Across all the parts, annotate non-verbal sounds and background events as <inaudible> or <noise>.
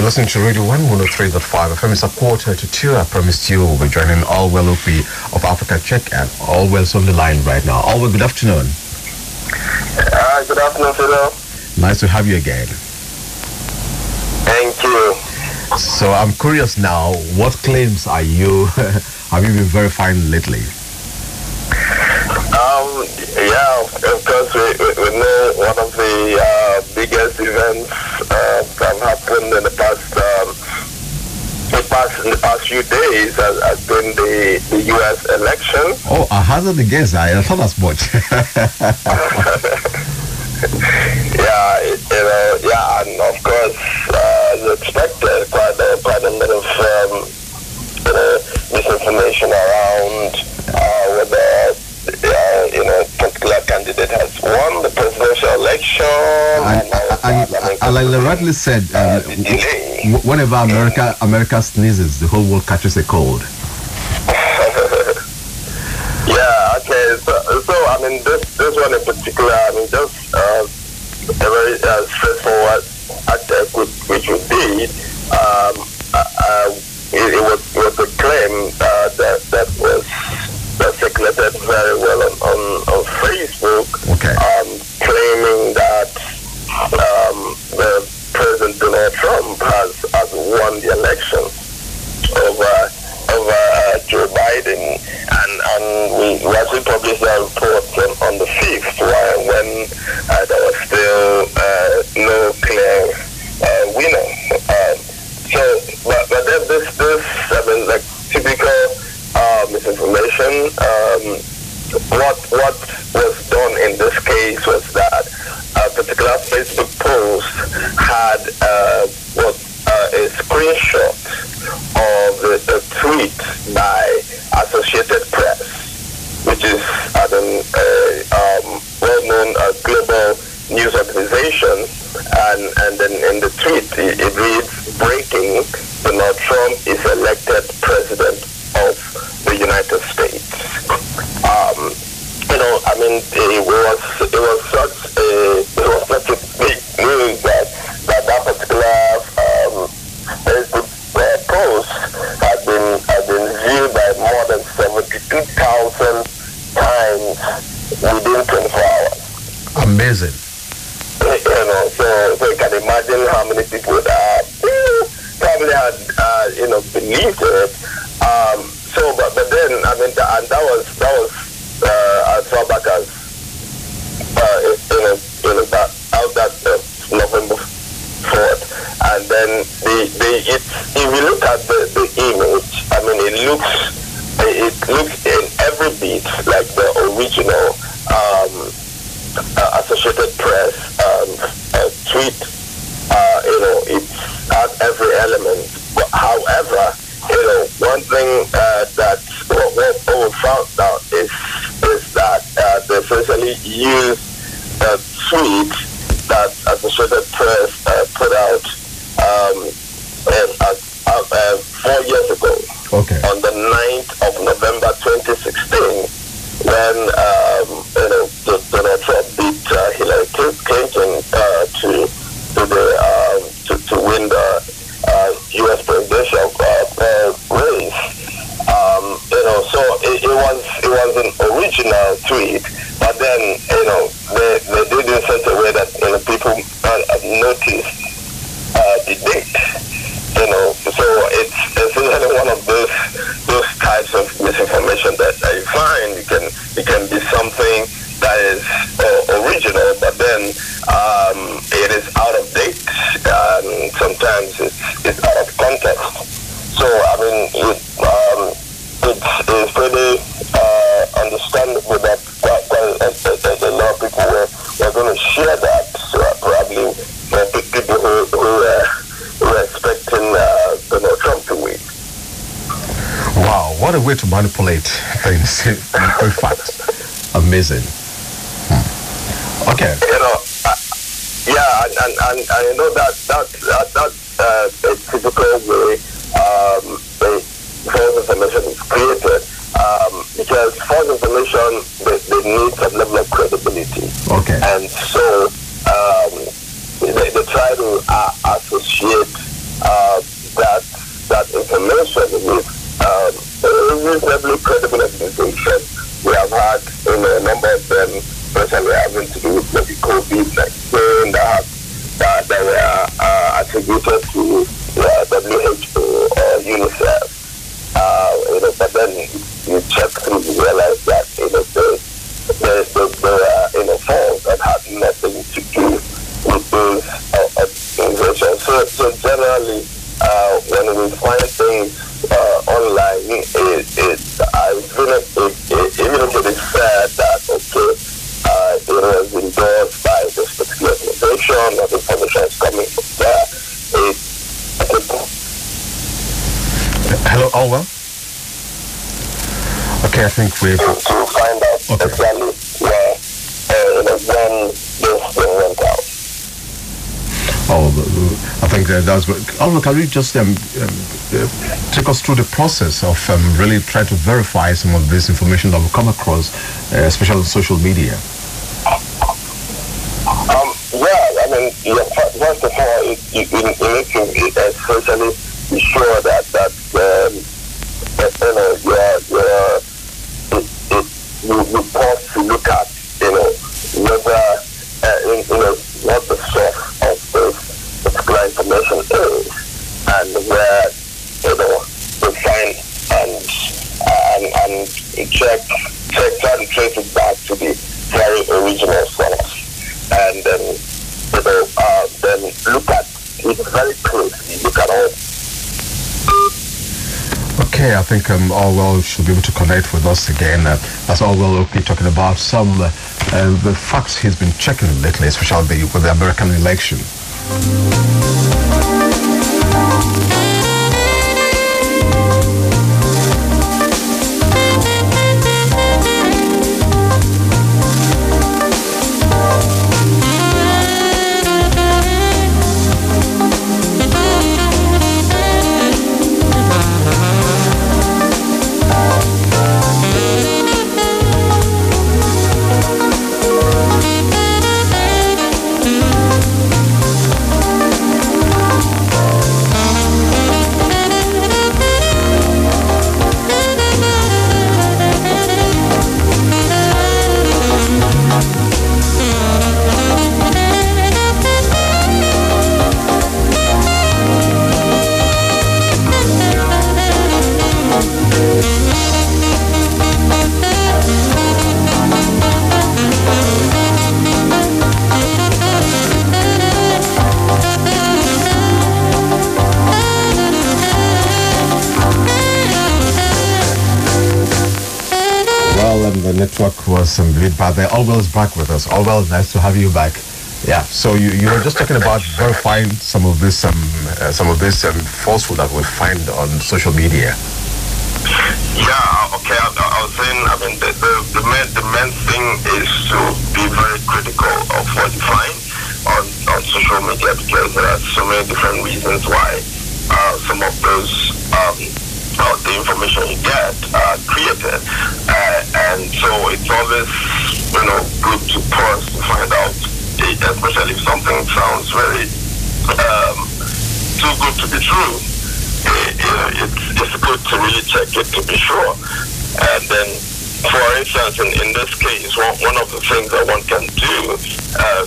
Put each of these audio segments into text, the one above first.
You're listening to Radio 103.5 FM. It's a quarter to two. I promised you we'll be joining Allwell Okpi of Africa Check and Allwell's on the line right now. Allwell, good afternoon. Uh, good afternoon, Philo. Nice to have you again. Thank you. So I'm curious now, what claims are you <laughs> have you been verifying lately? Um, yeah, of course, we, we, we know one of the uh, biggest events uh, that happened in the past, um, the past in the past few days has, has been the, the U.S. election. Oh, I hazard a guess. I thought as much. <laughs> yeah, it, you know, yeah, and of course, uh, as expected, quite a, quite a bit of um, you know, misinformation around uh, whether uh, you know, particular candidate has won the presidential election. And, and, and, and like they rightly said, um, w- whenever America America sneezes, the whole world catches a cold. <laughs> yeah. Okay. So, so I mean, this this one in particular, I mean, just uh, a very uh, straightforward attack, which, which we did. Um, uh, uh, it, it, was it was a claim uh, that that was that circulated very well on, on, on Facebook, this this I mean like typical uh, misinformation. Um, what what was done in this case was that a particular Facebook post had uh, what uh, a screenshot of the, the tweet by Associated Press, which is an uh, um, well-known uh, global news organization, and and then in the tweet it, it reads, "Breaking: Donald Trump is elected president of the United States." Um, you know, I mean, it was it was such a it was such a big news that that, that particular um, Facebook uh, post had been had been viewed by more than seventy two thousand times within twenty four hours. Amazing. You know, so so you can imagine how many people that eh, probably had uh, you know believed it. Um, so, but but then I mean, that, and that was that was uh, as far back as uh, you know, you know that out that uh, November fourth, and then the the it if you look at the, the image, I mean, it looks it looks in every beat like the know, is uh, original, but then um, it is out of date, sometimes it's it's out of context. So I mean, it, um, it's, it's pretty uh, understandable that quite, quite a, a, lot of people were, were going to share that. So probably uh, people who, who uh, were expecting uh, Trump to win. Wow, what a way to manipulate things. <laughs> In fact, amazing. Okay. You know, uh, yeah, and, and, and, and you know that that that that's uh, a typical way um, false information is created. Um, because false information they, they need some level of credibility. Okay. And so um, they, they try to uh, associate information with um, reasonably especially having to do with maybe COVID-19 that, that, that were uh, attributed to uh, WHO or UNICEF. Uh, you know, but then you check through, you realize that you know, the, the, the, the uh, you know, falls that had nothing to do with those uh, organizations. So, so generally, uh, when we find things uh, online, it, it, I even, it, Hello, Allwell? Okay, I think we to, to find out Okay. exactly where, uh, when this thing went out. Oh, I think that that's what. Allwell, can you just um, um, uh, take us through the process of um, really trying to verify some of this information that we come across, uh, especially on social media? Um, yeah, I mean, yeah, first of all, you, you, you need to be sure that you're it, it, you, you pause to look at you know whether uh, you, you know what the source of this particular information is and where you know to find and and and check check try to trace it back to the very original source and then you know uh, then look at it very closely. Okay, I think um, Orwell should be able to connect with us again. Uh, that's Orwell Oakley talking about some uh, uh, the facts he's been checking lately, especially with the American election. Was bit bad there. Orwell's back with us. Orwell, nice to have you back. Yeah. So you, you were just talking about verifying some of this um, uh, some of this um, falsehood that we find on social media. Yeah, okay. I, I was saying, I mean, the, the, the, main, the main thing is to be very critical of what you find on, on social media because there are so many different reasons why uh, some of those, um, uh, the information you get good to pause to find out, eh, especially if something sounds very um, too good to be true know, it's, it's good to really check it to be sure. And then, for instance, in, in this case, one, one of the things that one can do uh,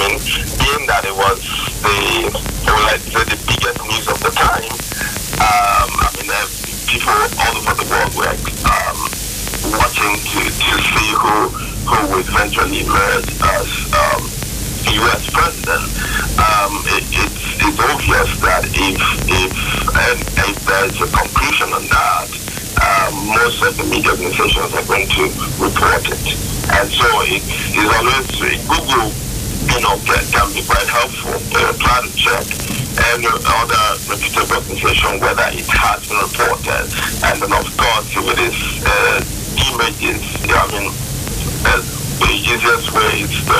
mean, being that it was the, say the biggest news of the time, um, I mean, uh, people all over the world were um, watching to, to see who who would eventually emerge as um, U.S. president. Um, it, it's, it's obvious that if if and if there's a conclusion on that, um, most of the media organizations are going to report it, and so it is always Google you know, can, can be quite helpful. Uh, try to check any other reputable organization whether it has been reported. And then, of course, with it is uh, images, I mean, uh, the easiest way is to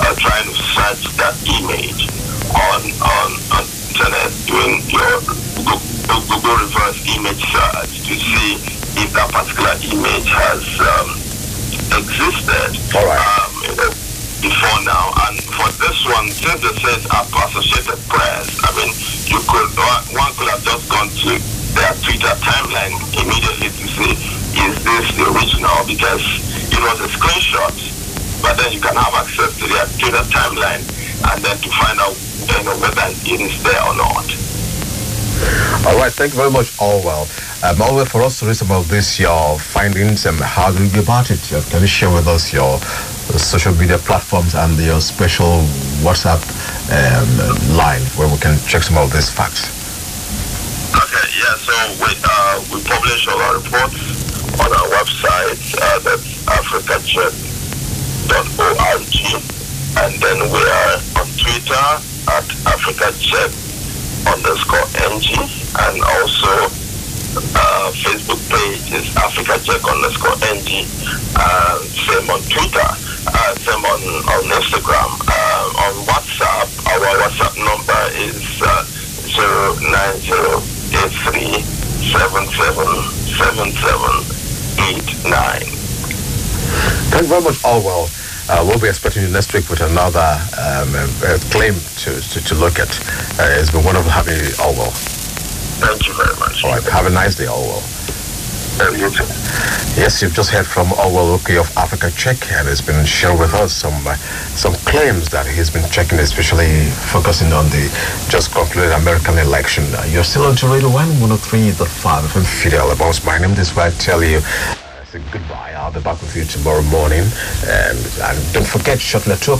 uh, trying to search that image on on, on internet doing your Google, Google reverse image search to see if that particular image has um, existed. All right. Um, you know, before now. And for this one, since it says Associated Press, I mean, you could one could have just gone to their Twitter timeline immediately to say, is this the original? Because it was a screenshot, but then you can have access to their Twitter timeline and then to find out you know, whether it is there or not. All right, thank you very much, Allwell. Um, Allwell, for us to read of this, your findings, and how do you go about it? Can you share with us your social media platforms and your special WhatsApp um, line where we can check some of these facts? Okay, yeah, so we, uh, we publish all our reports on our website, uh, that's africacheck.org, and then we are on Twitter at africacheck underscore NG and also uh, Facebook page is Africa Check underscore NG. and same on Twitter, uh, same on, on Instagram. Uh, on WhatsApp, our WhatsApp number is uh, 09083777789. Thank you very much, Allwell. Uh, we'll be expecting you next week with another um, uh, claim to, to, to, look at. Uh, it's been wonderful having you, Allwell. Thank you very much. All right. Have a nice day, Allwell. Yes, you've just heard from Allwell Okpi of Africa Check, and he's been sharing with us some uh, some claims that he's been checking, especially focusing on the just concluded American election. Uh, you're still on to Radio 1 103.5 FM Fidel. About my name, is I tell you say goodbye. I'll be back with you tomorrow morning. And, and don't forget, shortly at 2 o'clock.